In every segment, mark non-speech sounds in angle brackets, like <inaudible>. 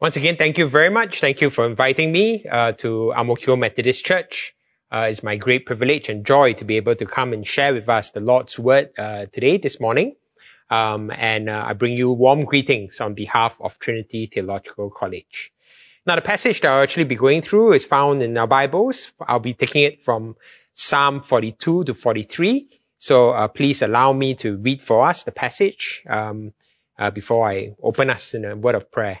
Once again, thank you very much. Thank you for inviting me uh, to Ang Mo Kio Methodist Church. Uh, it's my great privilege and joy to be able to come and share with us the Lord's Word uh, today, this morning. Um, and uh, I bring you warm greetings on behalf of Trinity Theological College. Now, the passage that I'll actually be going through is found in our Bibles. I'll be taking it from Psalm 42 to 43. So uh, please allow me to read for us the passage. Um, uh, before I open us in a word of prayer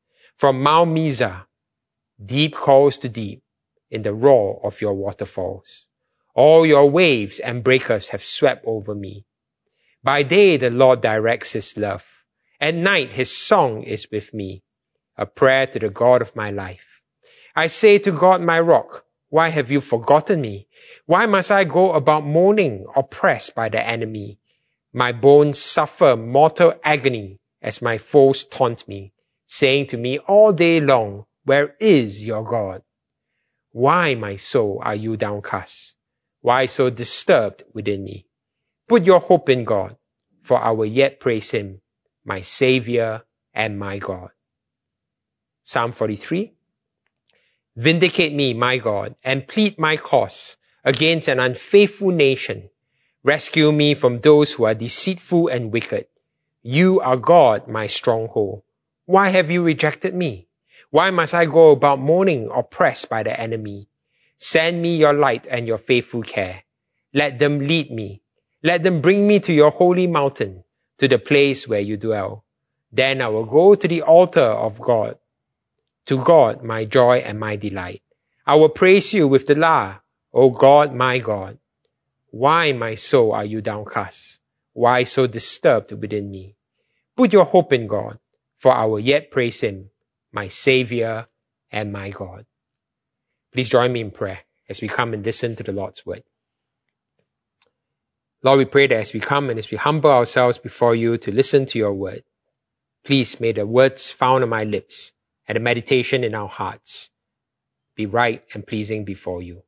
from Mount Mizar, deep calls to deep in the roar of your waterfalls. All your waves and breakers have swept over me. By day the Lord directs his love. At night his song is with me, a prayer to the God of my life. I say to God my rock, why have you forgotten me? Why must I go about mourning, oppressed by the enemy? My bones suffer mortal agony as my foes taunt me, saying to me all day long, Where is your God? Why, my soul, are you downcast? Why so disturbed within me? Put your hope in God, for I will yet praise him, my Savior and my God. Psalm 43 Vindicate me, my God, and plead my cause against an unfaithful nation Rescue me from those who are deceitful and wicked. You are God, my stronghold. Why have you rejected me? Why must I go about mourning, oppressed by the enemy? Send me your light and your faithful care. Let them lead me. Let them bring me to your holy mountain, to the place where you dwell. Then I will go to the altar of God, to God my joy and my delight. I will praise you with the lyre, O God, my God. Why, my soul, are you downcast? Why so disturbed within me? Put your hope in God, for I will yet praise him, my Savior and my God. Please join me in prayer as we come and listen to the Lord's word. Lord, we pray that as we come and as we humble ourselves before you to listen to your word, please may the words found on my lips and the meditation in our hearts be right and pleasing before you.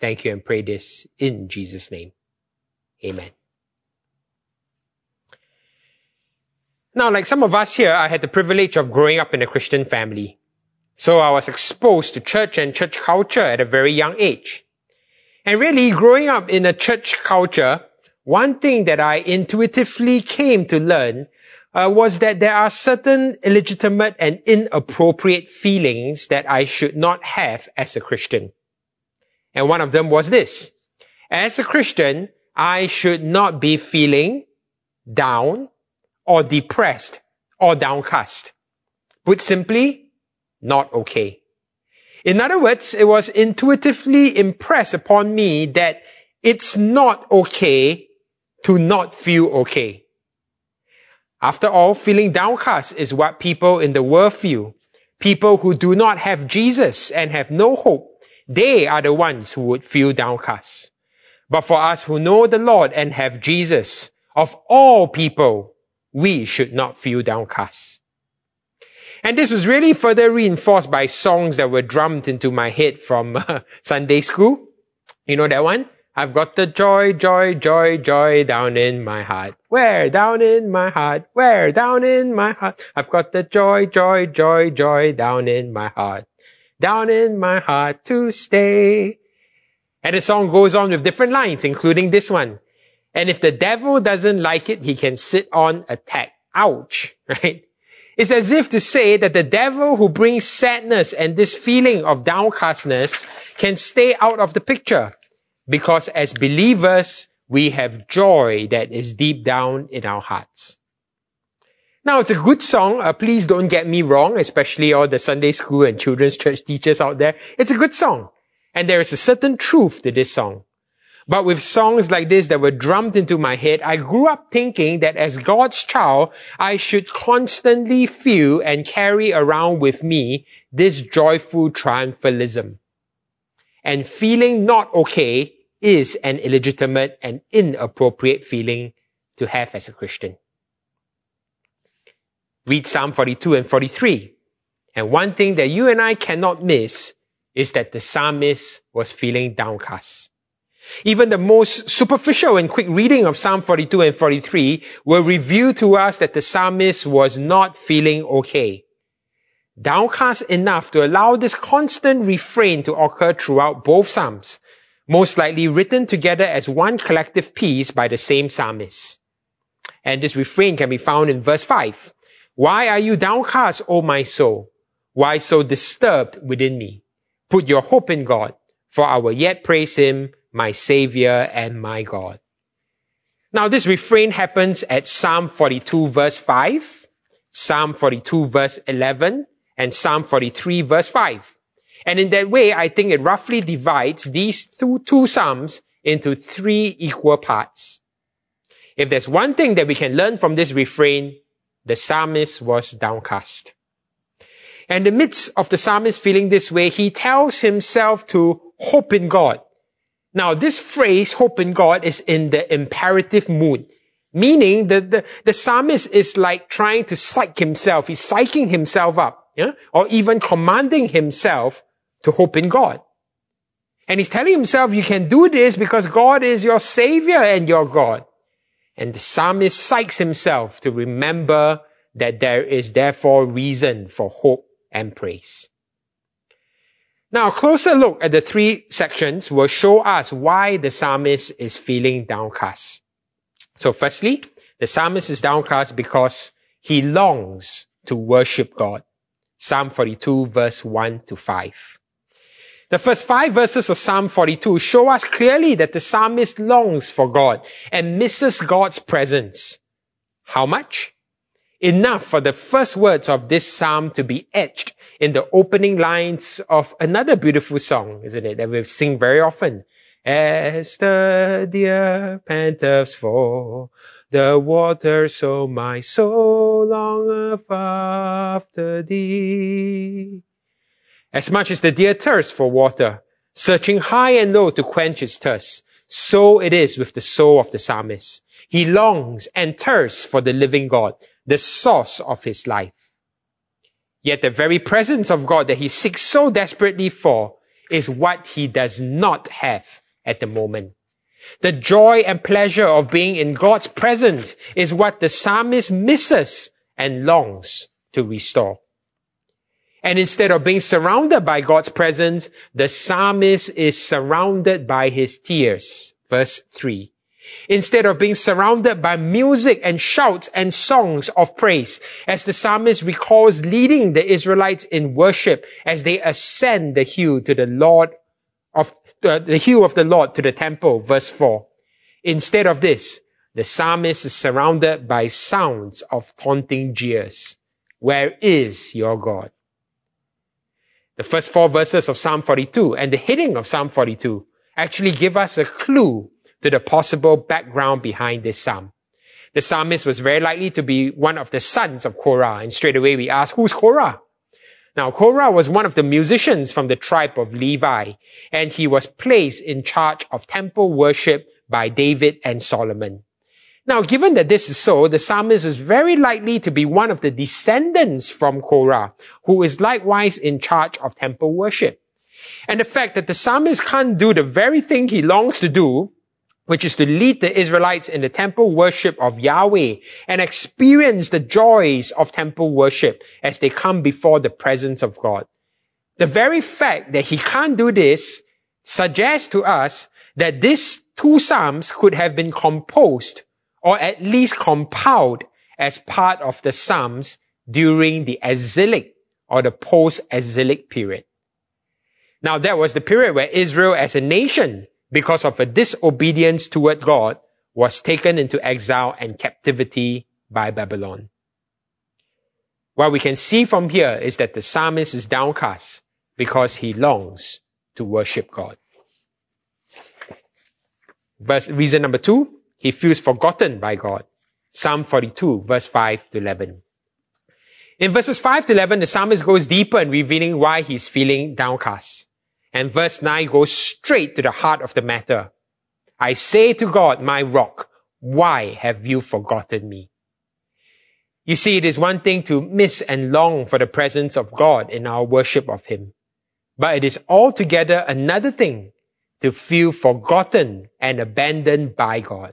Thank you and pray this in Jesus' name. Amen. Now, like some of us here, I had the privilege of growing up in a Christian family. So I was exposed to church and church culture at a very young age. And really, growing up in a church culture, one thing that I intuitively came to learn uh, was that there are certain illegitimate and inappropriate feelings that I should not have as a Christian. And one of them was this. As a Christian, I should not be feeling down or depressed or downcast. Put simply, not okay. In other words, it was intuitively impressed upon me that it's not okay to not feel okay. After all, feeling downcast is what people in the world feel. People who do not have Jesus and have no hope they are the ones who would feel downcast. But for us who know the Lord and have Jesus, of all people, we should not feel downcast. And this was really further reinforced by songs that were drummed into my head from uh, Sunday school. You know that one? I've got the joy, joy, joy, joy down in my heart. Where? Down in my heart. Where? Down in my heart. I've got the joy, joy, joy, joy down in my heart down in my heart to stay. And the song goes on with different lines, including this one. And if the devil doesn't like it, he can sit on attack. Ouch, <laughs> right? It's as if to say that the devil who brings sadness and this feeling of downcastness can stay out of the picture because as believers, we have joy that is deep down in our hearts. Now, it's a good song. Uh, please don't get me wrong, especially all the Sunday school and children's church teachers out there. It's a good song. And there is a certain truth to this song. But with songs like this that were drummed into my head, I grew up thinking that as God's child, I should constantly feel and carry around with me this joyful triumphalism. And feeling not okay is an illegitimate and inappropriate feeling to have as a Christian. Read Psalm 42 and 43. And one thing that you and I cannot miss is that the psalmist was feeling downcast. Even the most superficial and quick reading of Psalm 42 and 43 will reveal to us that the psalmist was not feeling okay. Downcast enough to allow this constant refrain to occur throughout both psalms, most likely written together as one collective piece by the same psalmist. And this refrain can be found in verse 5. Why are you downcast, O my soul? Why so disturbed within me? Put your hope in God, for I will yet praise Him my Savior and my God. Now this refrain happens at Psalm 42 verse 5, Psalm 42 verse 11, and Psalm 43 verse 5. And in that way, I think it roughly divides these two, two Psalms into three equal parts. If there's one thing that we can learn from this refrain, the psalmist was downcast. And in the midst of the psalmist feeling this way, he tells himself to hope in God. Now, this phrase, hope in God, is in the imperative mood. Meaning that the, the psalmist is like trying to psych himself. He's psyching himself up, yeah? or even commanding himself to hope in God. And he's telling himself, you can do this because God is your savior and your God. And the psalmist psychs himself to remember that there is therefore reason for hope and praise. Now, a closer look at the three sections will show us why the psalmist is feeling downcast. So firstly, the psalmist is downcast because he longs to worship God. Psalm 42 verse 1 to 5. The first five verses of Psalm 42 show us clearly that the psalmist longs for God and misses God's presence. How much? Enough for the first words of this psalm to be etched in the opening lines of another beautiful song, isn't it, that we sing very often. As the deer panteth for the water, so my soul longeth after thee. As much as the deer thirsts for water, searching high and low to quench its thirst, so it is with the soul of the psalmist. He longs and thirsts for the living God, the source of his life. Yet the very presence of God that he seeks so desperately for is what he does not have at the moment. The joy and pleasure of being in God's presence is what the psalmist misses and longs to restore. And instead of being surrounded by God's presence, the psalmist is surrounded by his tears. Verse 3. Instead of being surrounded by music and shouts and songs of praise, as the psalmist recalls leading the Israelites in worship as they ascend the hill to the Lord of the hill of the Lord to the temple, verse 4. Instead of this, the psalmist is surrounded by sounds of taunting jeers. Where is your God? The first four verses of Psalm 42 and the heading of Psalm 42 actually give us a clue to the possible background behind this psalm. The psalmist was very likely to be one of the sons of Korah, and straight away we ask, who's Korah? Now, Korah was one of the musicians from the tribe of Levi, and he was placed in charge of temple worship by David and Solomon. Now, given that this is so, the psalmist is very likely to be one of the descendants from Korah, who is likewise in charge of temple worship. And the fact that the psalmist can't do the very thing he longs to do, which is to lead the Israelites in the temple worship of Yahweh and experience the joys of temple worship as they come before the presence of God. The very fact that he can't do this suggests to us that these two psalms could have been composed or at least compiled as part of the Psalms during the exilic or the post-exilic period. Now that was the period where Israel as a nation, because of a disobedience toward God, was taken into exile and captivity by Babylon. What we can see from here is that the psalmist is downcast because he longs to worship God. Verse, reason number two, he feels forgotten by God. Psalm 42, verse 5 to 11. In verses 5 to 11, the psalmist goes deeper in revealing why he's feeling downcast. And verse 9 goes straight to the heart of the matter. I say to God, my rock, why have you forgotten me? You see, it is one thing to miss and long for the presence of God in our worship of Him. But it is altogether another thing to feel forgotten and abandoned by God.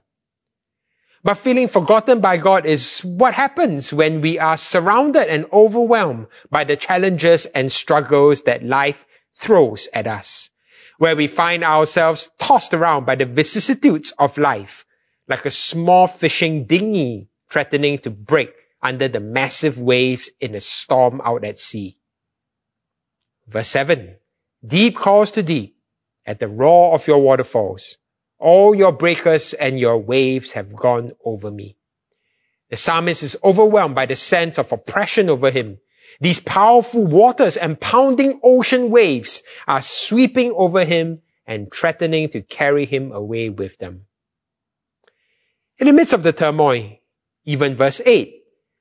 But feeling forgotten by God is what happens when we are surrounded and overwhelmed by the challenges and struggles that life throws at us, where we find ourselves tossed around by the vicissitudes of life, like a small fishing dinghy threatening to break under the massive waves in a storm out at sea. Verse 7. Deep calls to deep at the roar of your waterfalls. All your breakers and your waves have gone over me. The psalmist is overwhelmed by the sense of oppression over him. These powerful waters and pounding ocean waves are sweeping over him and threatening to carry him away with them. In the midst of the turmoil, even verse 8,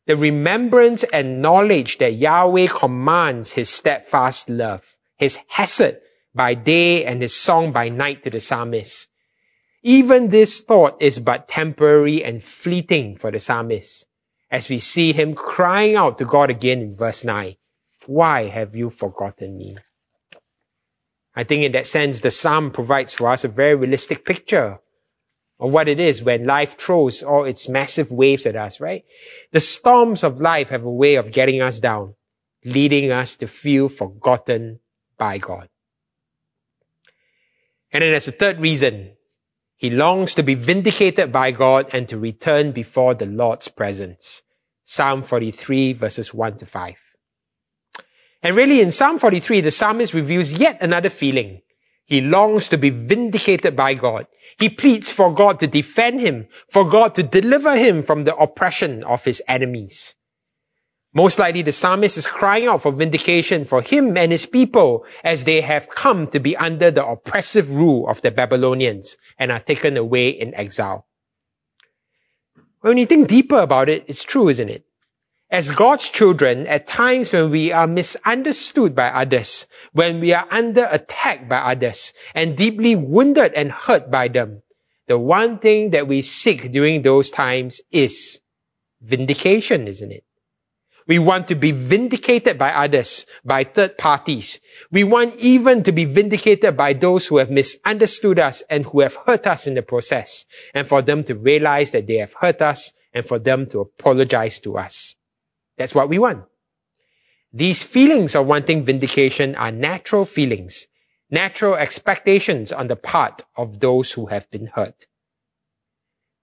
the remembrance and knowledge that Yahweh commands his steadfast love, his hesed by day and his song by night to the psalmist even this thought is but temporary and fleeting for the psalmist, as we see him crying out to God again in verse 9, Why have you forgotten me? I think in that sense, the psalm provides for us a very realistic picture of what it is when life throws all its massive waves at us, right? The storms of life have a way of getting us down, leading us to feel forgotten by God. And then there's a third reason he longs to be vindicated by God and to return before the Lord's presence. Psalm 43 verses 1 to 5. And really in Psalm 43, the psalmist reveals yet another feeling. He longs to be vindicated by God. He pleads for God to defend him, for God to deliver him from the oppression of his enemies. Most likely the psalmist is crying out for vindication for him and his people as they have come to be under the oppressive rule of the Babylonians and are taken away in exile. When you think deeper about it, it's true, isn't it? As God's children, at times when we are misunderstood by others, when we are under attack by others, and deeply wounded and hurt by them, the one thing that we seek during those times is vindication, isn't it? We want to be vindicated by others, by third parties. We want even to be vindicated by those who have misunderstood us and who have hurt us in the process, and for them to realize that they have hurt us and for them to apologize to us. That's what we want. These feelings of wanting vindication are natural feelings, natural expectations on the part of those who have been hurt.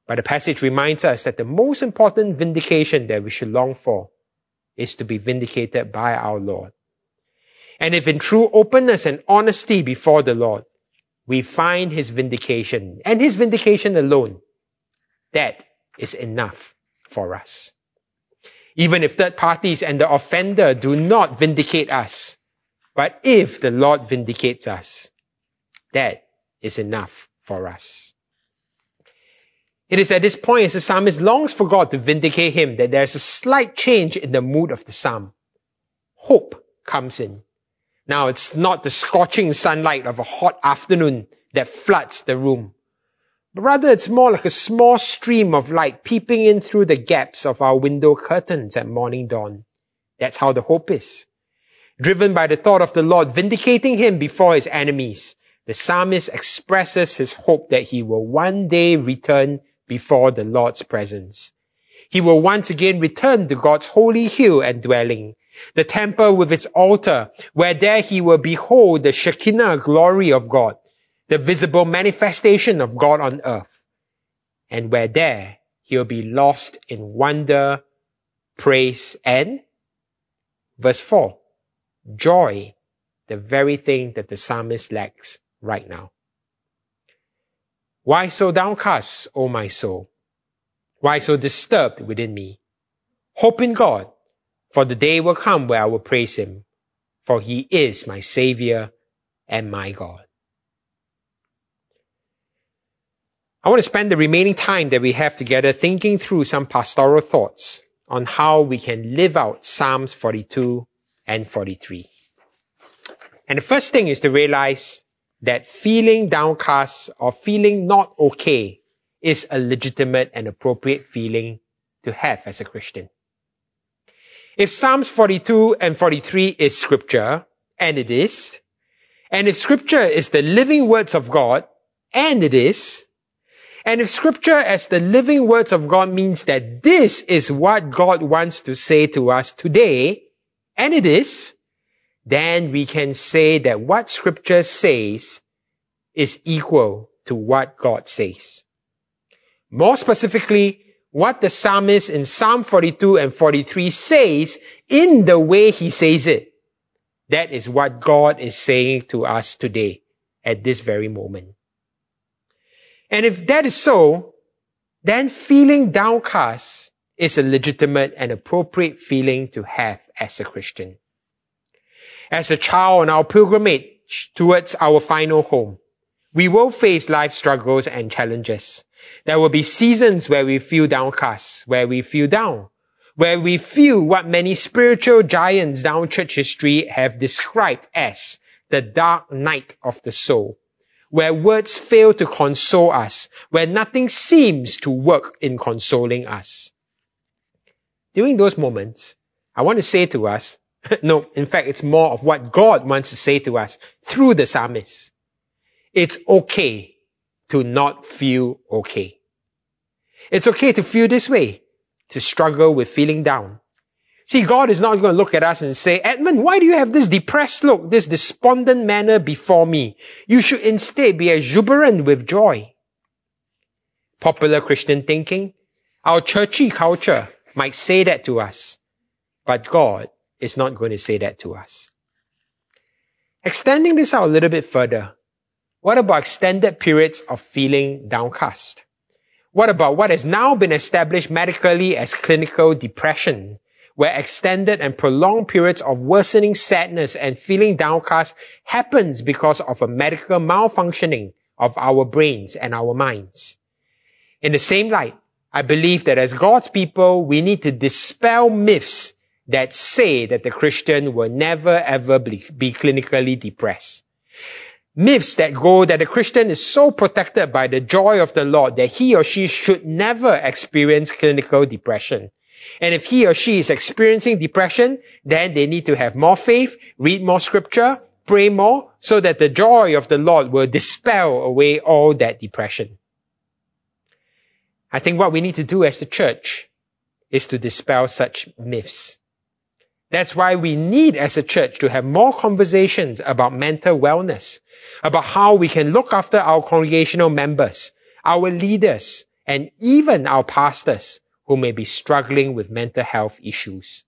But the passage reminds us that the most important vindication that we should long for is to be vindicated by our Lord. And if in true openness and honesty before the Lord, we find his vindication and his vindication alone, that is enough for us. Even if third parties and the offender do not vindicate us, but if the Lord vindicates us, that is enough for us. It is at this point as the psalmist longs for God to vindicate him that there is a slight change in the mood of the psalm. Hope comes in. Now it's not the scorching sunlight of a hot afternoon that floods the room, but rather it's more like a small stream of light peeping in through the gaps of our window curtains at morning dawn. That's how the hope is. Driven by the thought of the Lord vindicating him before his enemies, the psalmist expresses his hope that he will one day return before the Lord's presence. He will once again return to God's holy hill and dwelling, the temple with its altar, where there he will behold the Shekinah glory of God, the visible manifestation of God on earth, and where there he'll be lost in wonder, praise, and Verse 4. Joy, the very thing that the psalmist lacks right now. Why so downcast, O my soul? Why so disturbed within me? Hope in God, for the day will come where I will praise Him, for He is my Savior and my God. I want to spend the remaining time that we have together thinking through some pastoral thoughts on how we can live out Psalms 42 and 43. And the first thing is to realize that feeling downcast or feeling not okay is a legitimate and appropriate feeling to have as a Christian. If Psalms 42 and 43 is scripture, and it is, and if scripture is the living words of God, and it is, and if scripture as the living words of God means that this is what God wants to say to us today, and it is, then we can say that what scripture says is equal to what God says. More specifically, what the psalmist in Psalm 42 and 43 says in the way he says it. That is what God is saying to us today at this very moment. And if that is so, then feeling downcast is a legitimate and appropriate feeling to have as a Christian. As a child on our pilgrimage towards our final home, we will face life struggles and challenges. There will be seasons where we feel downcast, where we feel down, where we feel what many spiritual giants down church history have described as the dark night of the soul, where words fail to console us, where nothing seems to work in consoling us. During those moments, I want to say to us, <laughs> no, in fact, it's more of what God wants to say to us through the psalmist. It's okay to not feel okay. It's okay to feel this way, to struggle with feeling down. See, God is not going to look at us and say, Edmund, why do you have this depressed look, this despondent manner before me? You should instead be exuberant with joy. Popular Christian thinking, our churchy culture might say that to us, but God is not going to say that to us. Extending this out a little bit further, what about extended periods of feeling downcast? What about what has now been established medically as clinical depression, where extended and prolonged periods of worsening sadness and feeling downcast happens because of a medical malfunctioning of our brains and our minds? In the same light, I believe that as God's people, we need to dispel myths that say that the Christian will never ever be, be clinically depressed. Myths that go that the Christian is so protected by the joy of the Lord that he or she should never experience clinical depression. And if he or she is experiencing depression, then they need to have more faith, read more scripture, pray more, so that the joy of the Lord will dispel away all that depression. I think what we need to do as the church is to dispel such myths. That's why we need as a church to have more conversations about mental wellness, about how we can look after our congregational members, our leaders, and even our pastors who may be struggling with mental health issues.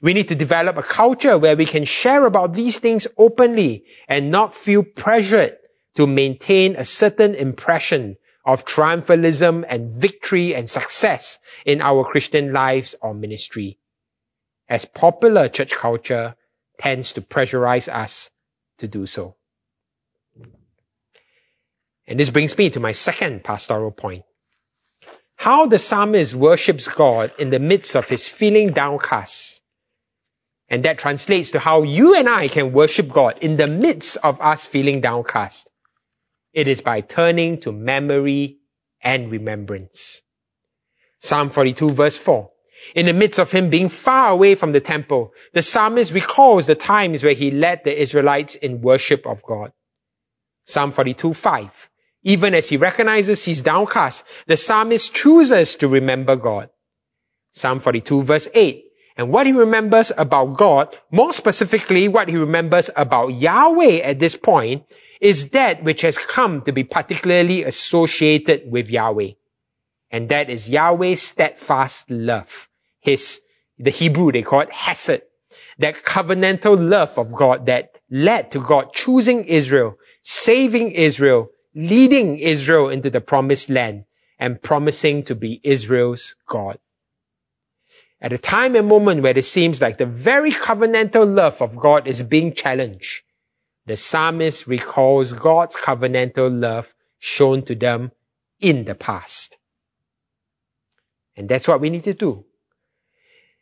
We need to develop a culture where we can share about these things openly and not feel pressured to maintain a certain impression of triumphalism and victory and success in our Christian lives or ministry as popular church culture tends to pressurize us to do so. And this brings me to my second pastoral point. How the psalmist worships God in the midst of his feeling downcast. And that translates to how you and I can worship God in the midst of us feeling downcast. It is by turning to memory and remembrance. Psalm 42 verse 4. In the midst of him being far away from the temple, the psalmist recalls the times where he led the Israelites in worship of God. Psalm 42, 5. Even as he recognizes he's downcast, the psalmist chooses to remember God. Psalm 42 verse 8. And what he remembers about God, more specifically what he remembers about Yahweh at this point, is that which has come to be particularly associated with Yahweh. And that is Yahweh's steadfast love his, the Hebrew they call it hesed. That covenantal love of God that led to God choosing Israel, saving Israel, leading Israel into the promised land, and promising to be Israel's God. At a time and moment where it seems like the very covenantal love of God is being challenged, the psalmist recalls God's covenantal love shown to them in the past. And that's what we need to do.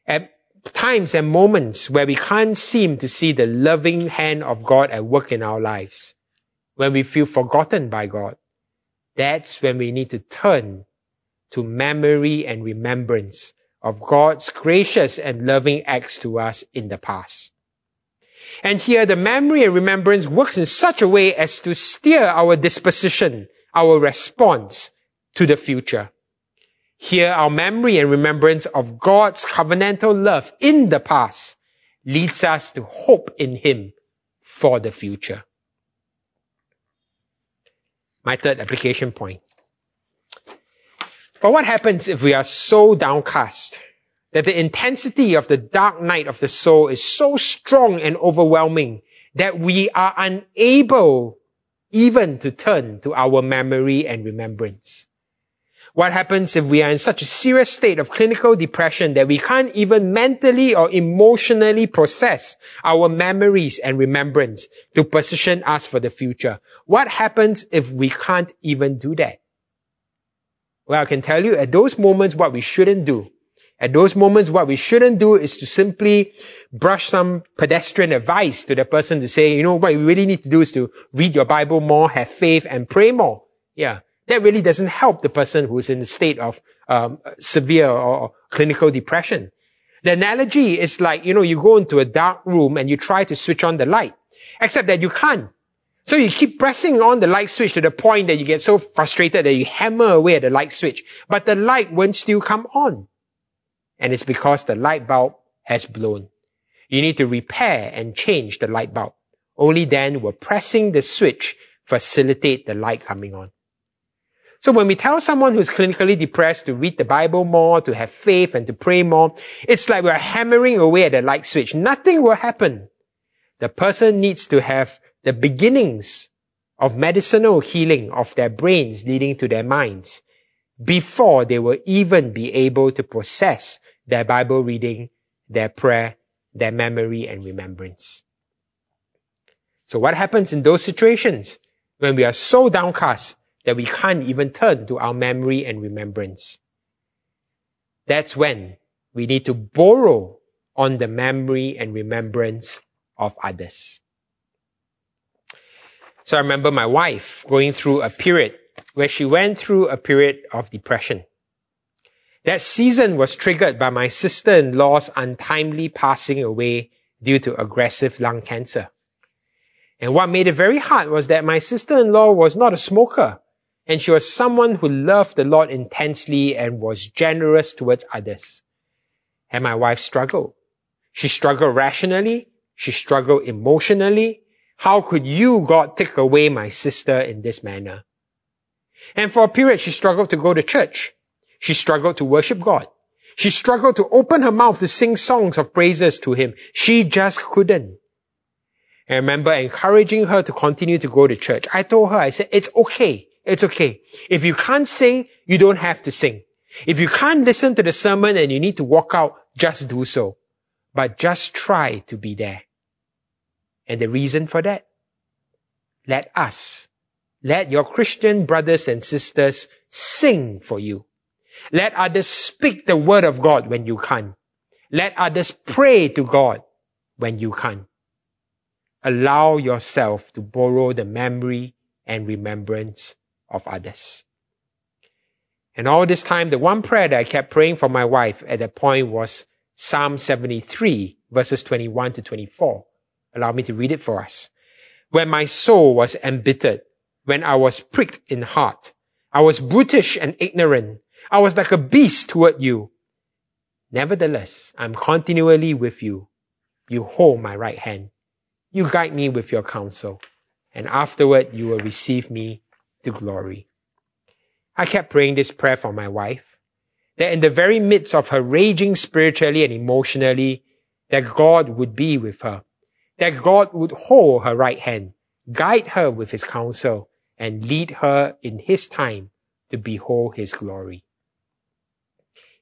At times and moments where we can't seem to see the loving hand of God at work in our lives, when we feel forgotten by God, that's when we need to turn to memory and remembrance of God's gracious and loving acts to us in the past. And here the memory and remembrance works in such a way as to steer our disposition, our response to the future. Here our memory and remembrance of God's covenantal love in the past leads us to hope in Him for the future. My third application point. But what happens if we are so downcast that the intensity of the dark night of the soul is so strong and overwhelming that we are unable even to turn to our memory and remembrance. What happens if we are in such a serious state of clinical depression that we can't even mentally or emotionally process our memories and remembrance to position us for the future? What happens if we can't even do that? Well, I can tell you at those moments what we shouldn't do at those moments, what we shouldn't do is to simply brush some pedestrian advice to the person to say, you know, what you really need to do is to read your Bible more, have faith, and pray more. Yeah. That really doesn't help the person who's in a state of um, severe or clinical depression. The analogy is like, you know, you go into a dark room and you try to switch on the light, except that you can't. So you keep pressing on the light switch to the point that you get so frustrated that you hammer away at the light switch, but the light won't still come on and it's because the light bulb has blown. You need to repair and change the light bulb. Only then will pressing the switch facilitate the light coming on. So when we tell someone who's clinically depressed to read the Bible more, to have faith and to pray more, it's like we're hammering away at a light switch. Nothing will happen. The person needs to have the beginnings of medicinal healing of their brains leading to their minds before they will even be able to process their Bible reading, their prayer, their memory and remembrance. So what happens in those situations when we are so downcast that we can't even turn to our memory and remembrance? That's when we need to borrow on the memory and remembrance of others. So I remember my wife going through a period where she went through a period of depression. That season was triggered by my sister-in-law's untimely passing away due to aggressive lung cancer. And what made it very hard was that my sister-in-law was not a smoker, and she was someone who loved the Lord intensely and was generous towards others. And my wife struggled. She struggled rationally. She struggled emotionally. How could you, God, take away my sister in this manner? And for a period, she struggled to go to church. She struggled to worship God. She struggled to open her mouth to sing songs of praises to Him. She just couldn't. I remember encouraging her to continue to go to church. I told her, I said, it's okay. It's okay. If you can't sing, you don't have to sing. If you can't listen to the sermon and you need to walk out, just do so. But just try to be there. And the reason for that? Let us, let your Christian brothers and sisters sing for you. Let others speak the word of God when you can. Let others pray to God when you can. Allow yourself to borrow the memory and remembrance of others. And all this time, the one prayer that I kept praying for my wife at that point was Psalm 73 verses 21 to 24. Allow me to read it for us. When my soul was embittered, when I was pricked in heart, I was brutish and ignorant. I was like a beast toward you. Nevertheless, I'm continually with you. You hold my right hand. You guide me with your counsel. And afterward, you will receive me to glory. I kept praying this prayer for my wife, that in the very midst of her raging spiritually and emotionally, that God would be with her, that God would hold her right hand, guide her with his counsel, and lead her in his time to behold his glory.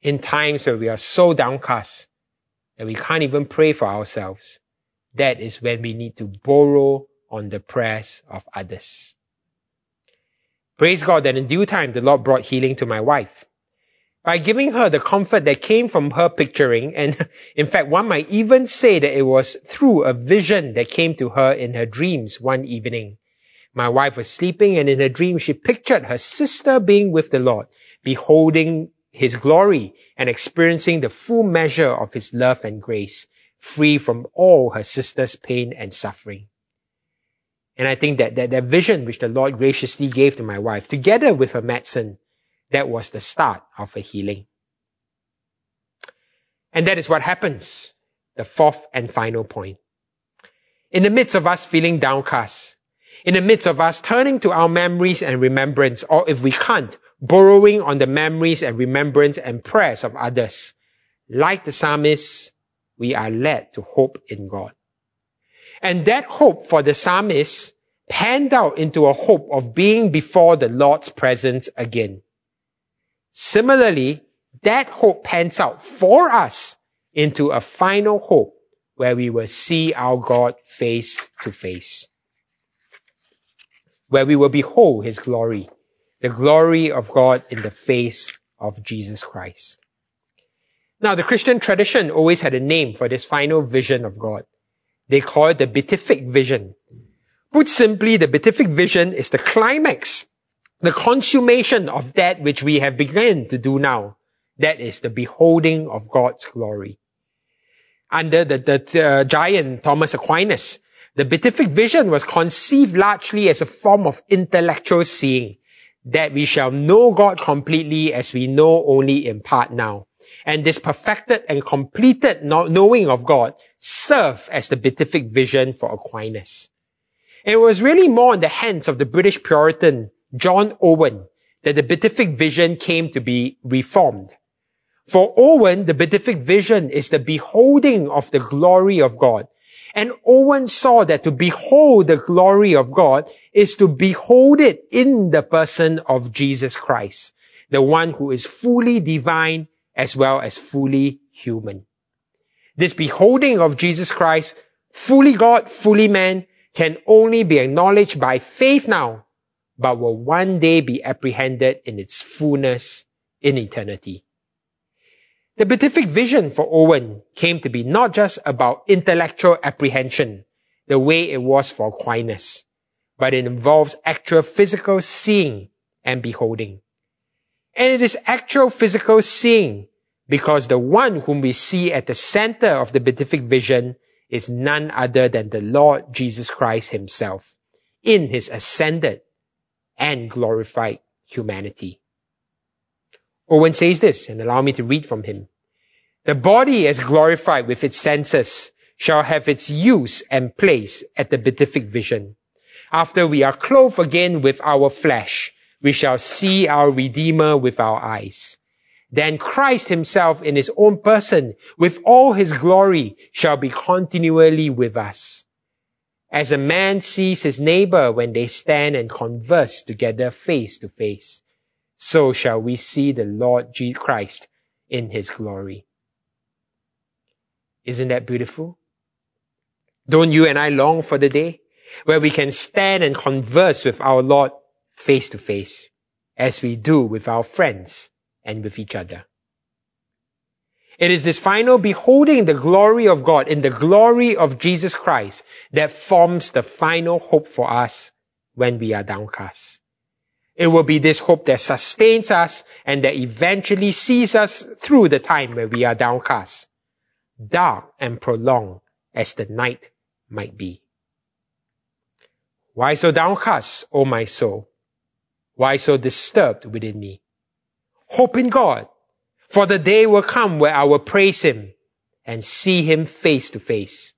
In times where we are so downcast that we can't even pray for ourselves, that is when we need to borrow on the prayers of others. Praise God that in due time the Lord brought healing to my wife by giving her the comfort that came from her picturing. And <laughs> in fact, one might even say that it was through a vision that came to her in her dreams one evening. My wife was sleeping and in her dream she pictured her sister being with the Lord, beholding his glory and experiencing the full measure of his love and grace, free from all her sister's pain and suffering. And I think that, that that vision which the Lord graciously gave to my wife, together with her medicine, that was the start of her healing. And that is what happens. The fourth and final point. In the midst of us feeling downcast, in the midst of us turning to our memories and remembrance, or if we can't, borrowing on the memories and remembrance and prayers of others, like the psalmist, we are led to hope in God. And that hope for the psalmist panned out into a hope of being before the Lord's presence again. Similarly, that hope pans out for us into a final hope where we will see our God face to face. Where we will behold His glory, the glory of God in the face of Jesus Christ. Now, the Christian tradition always had a name for this final vision of God. They call it the beatific vision. Put simply, the beatific vision is the climax the consummation of that which we have begun to do now. That is the beholding of God's glory. Under the, the uh, giant Thomas Aquinas, the beatific vision was conceived largely as a form of intellectual seeing, that we shall know God completely as we know only in part now. And this perfected and completed knowing of God served as the beatific vision for Aquinas. It was really more in the hands of the British Puritan John Owen that the beatific vision came to be reformed. For Owen, the beatific vision is the beholding of the glory of God. And Owen saw that to behold the glory of God is to behold it in the person of Jesus Christ, the one who is fully divine as well as fully human. This beholding of Jesus Christ, fully God, fully man, can only be acknowledged by faith now but will one day be apprehended in its fullness in eternity. The beatific vision for Owen came to be not just about intellectual apprehension, the way it was for Aquinas, but it involves actual physical seeing and beholding. And it is actual physical seeing because the one whom we see at the center of the beatific vision is none other than the Lord Jesus Christ himself in his ascended and glorified humanity. Owen says this, and allow me to read from him. The body as glorified with its senses shall have its use and place at the beatific vision. After we are clothed again with our flesh, we shall see our Redeemer with our eyes. Then Christ himself in his own person, with all his glory, shall be continually with us. As a man sees his neighbor when they stand and converse together face to face, so shall we see the Lord Jesus Christ in his glory. Isn't that beautiful? Don't you and I long for the day where we can stand and converse with our Lord face to face as we do with our friends and with each other? It is this final beholding the glory of God in the glory of Jesus Christ that forms the final hope for us when we are downcast. It will be this hope that sustains us and that eventually sees us through the time where we are downcast, dark and prolonged as the night might be. Why so downcast, O my soul? Why so disturbed within me? Hope in God for the day will come where I will praise him and see him face to face.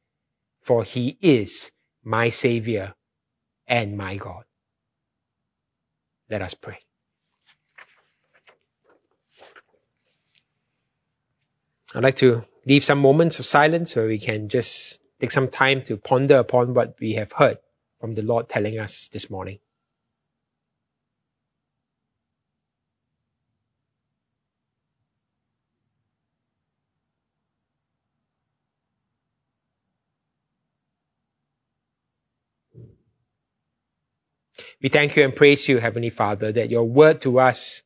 For he is my savior and my God. Let us pray. I'd like to leave some moments of silence where we can just take some time to ponder upon what we have heard from the Lord telling us this morning. We thank you and praise you, Heavenly Father, that your word to us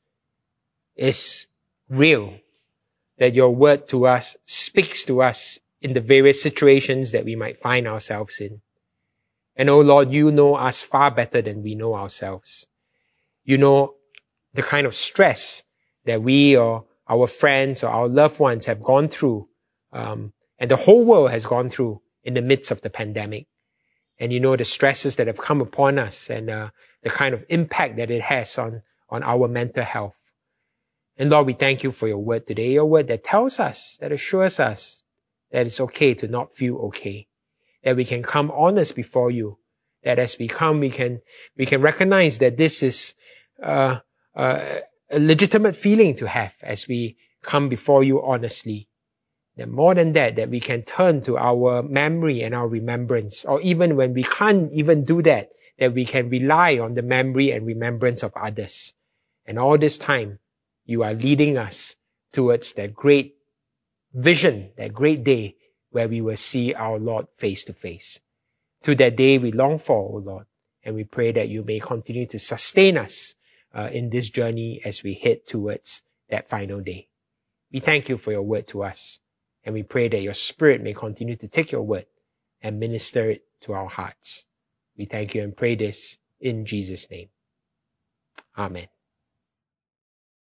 is real, that your word to us speaks to us in the various situations that we might find ourselves in. And oh Lord, you know us far better than we know ourselves. You know the kind of stress that we or our friends or our loved ones have gone through, um, and the whole world has gone through in the midst of the pandemic. And you know the stresses that have come upon us and uh, the kind of impact that it has on, on our mental health. And Lord, we thank you for your word today, your word that tells us, that assures us that it's okay to not feel okay, that we can come honest before you, that as we come, we can, we can recognize that this is, uh, uh, a legitimate feeling to have as we come before you honestly. And more than that, that we can turn to our memory and our remembrance, or even when we can't even do that, that we can rely on the memory and remembrance of others. And all this time, you are leading us towards that great vision, that great day where we will see our Lord face to face. To that day we long for, O Lord, and we pray that you may continue to sustain us uh, in this journey as we head towards that final day. We thank you for your word to us, and we pray that your spirit may continue to take your word and minister it to our hearts. We thank you and pray this in Jesus' name. Amen.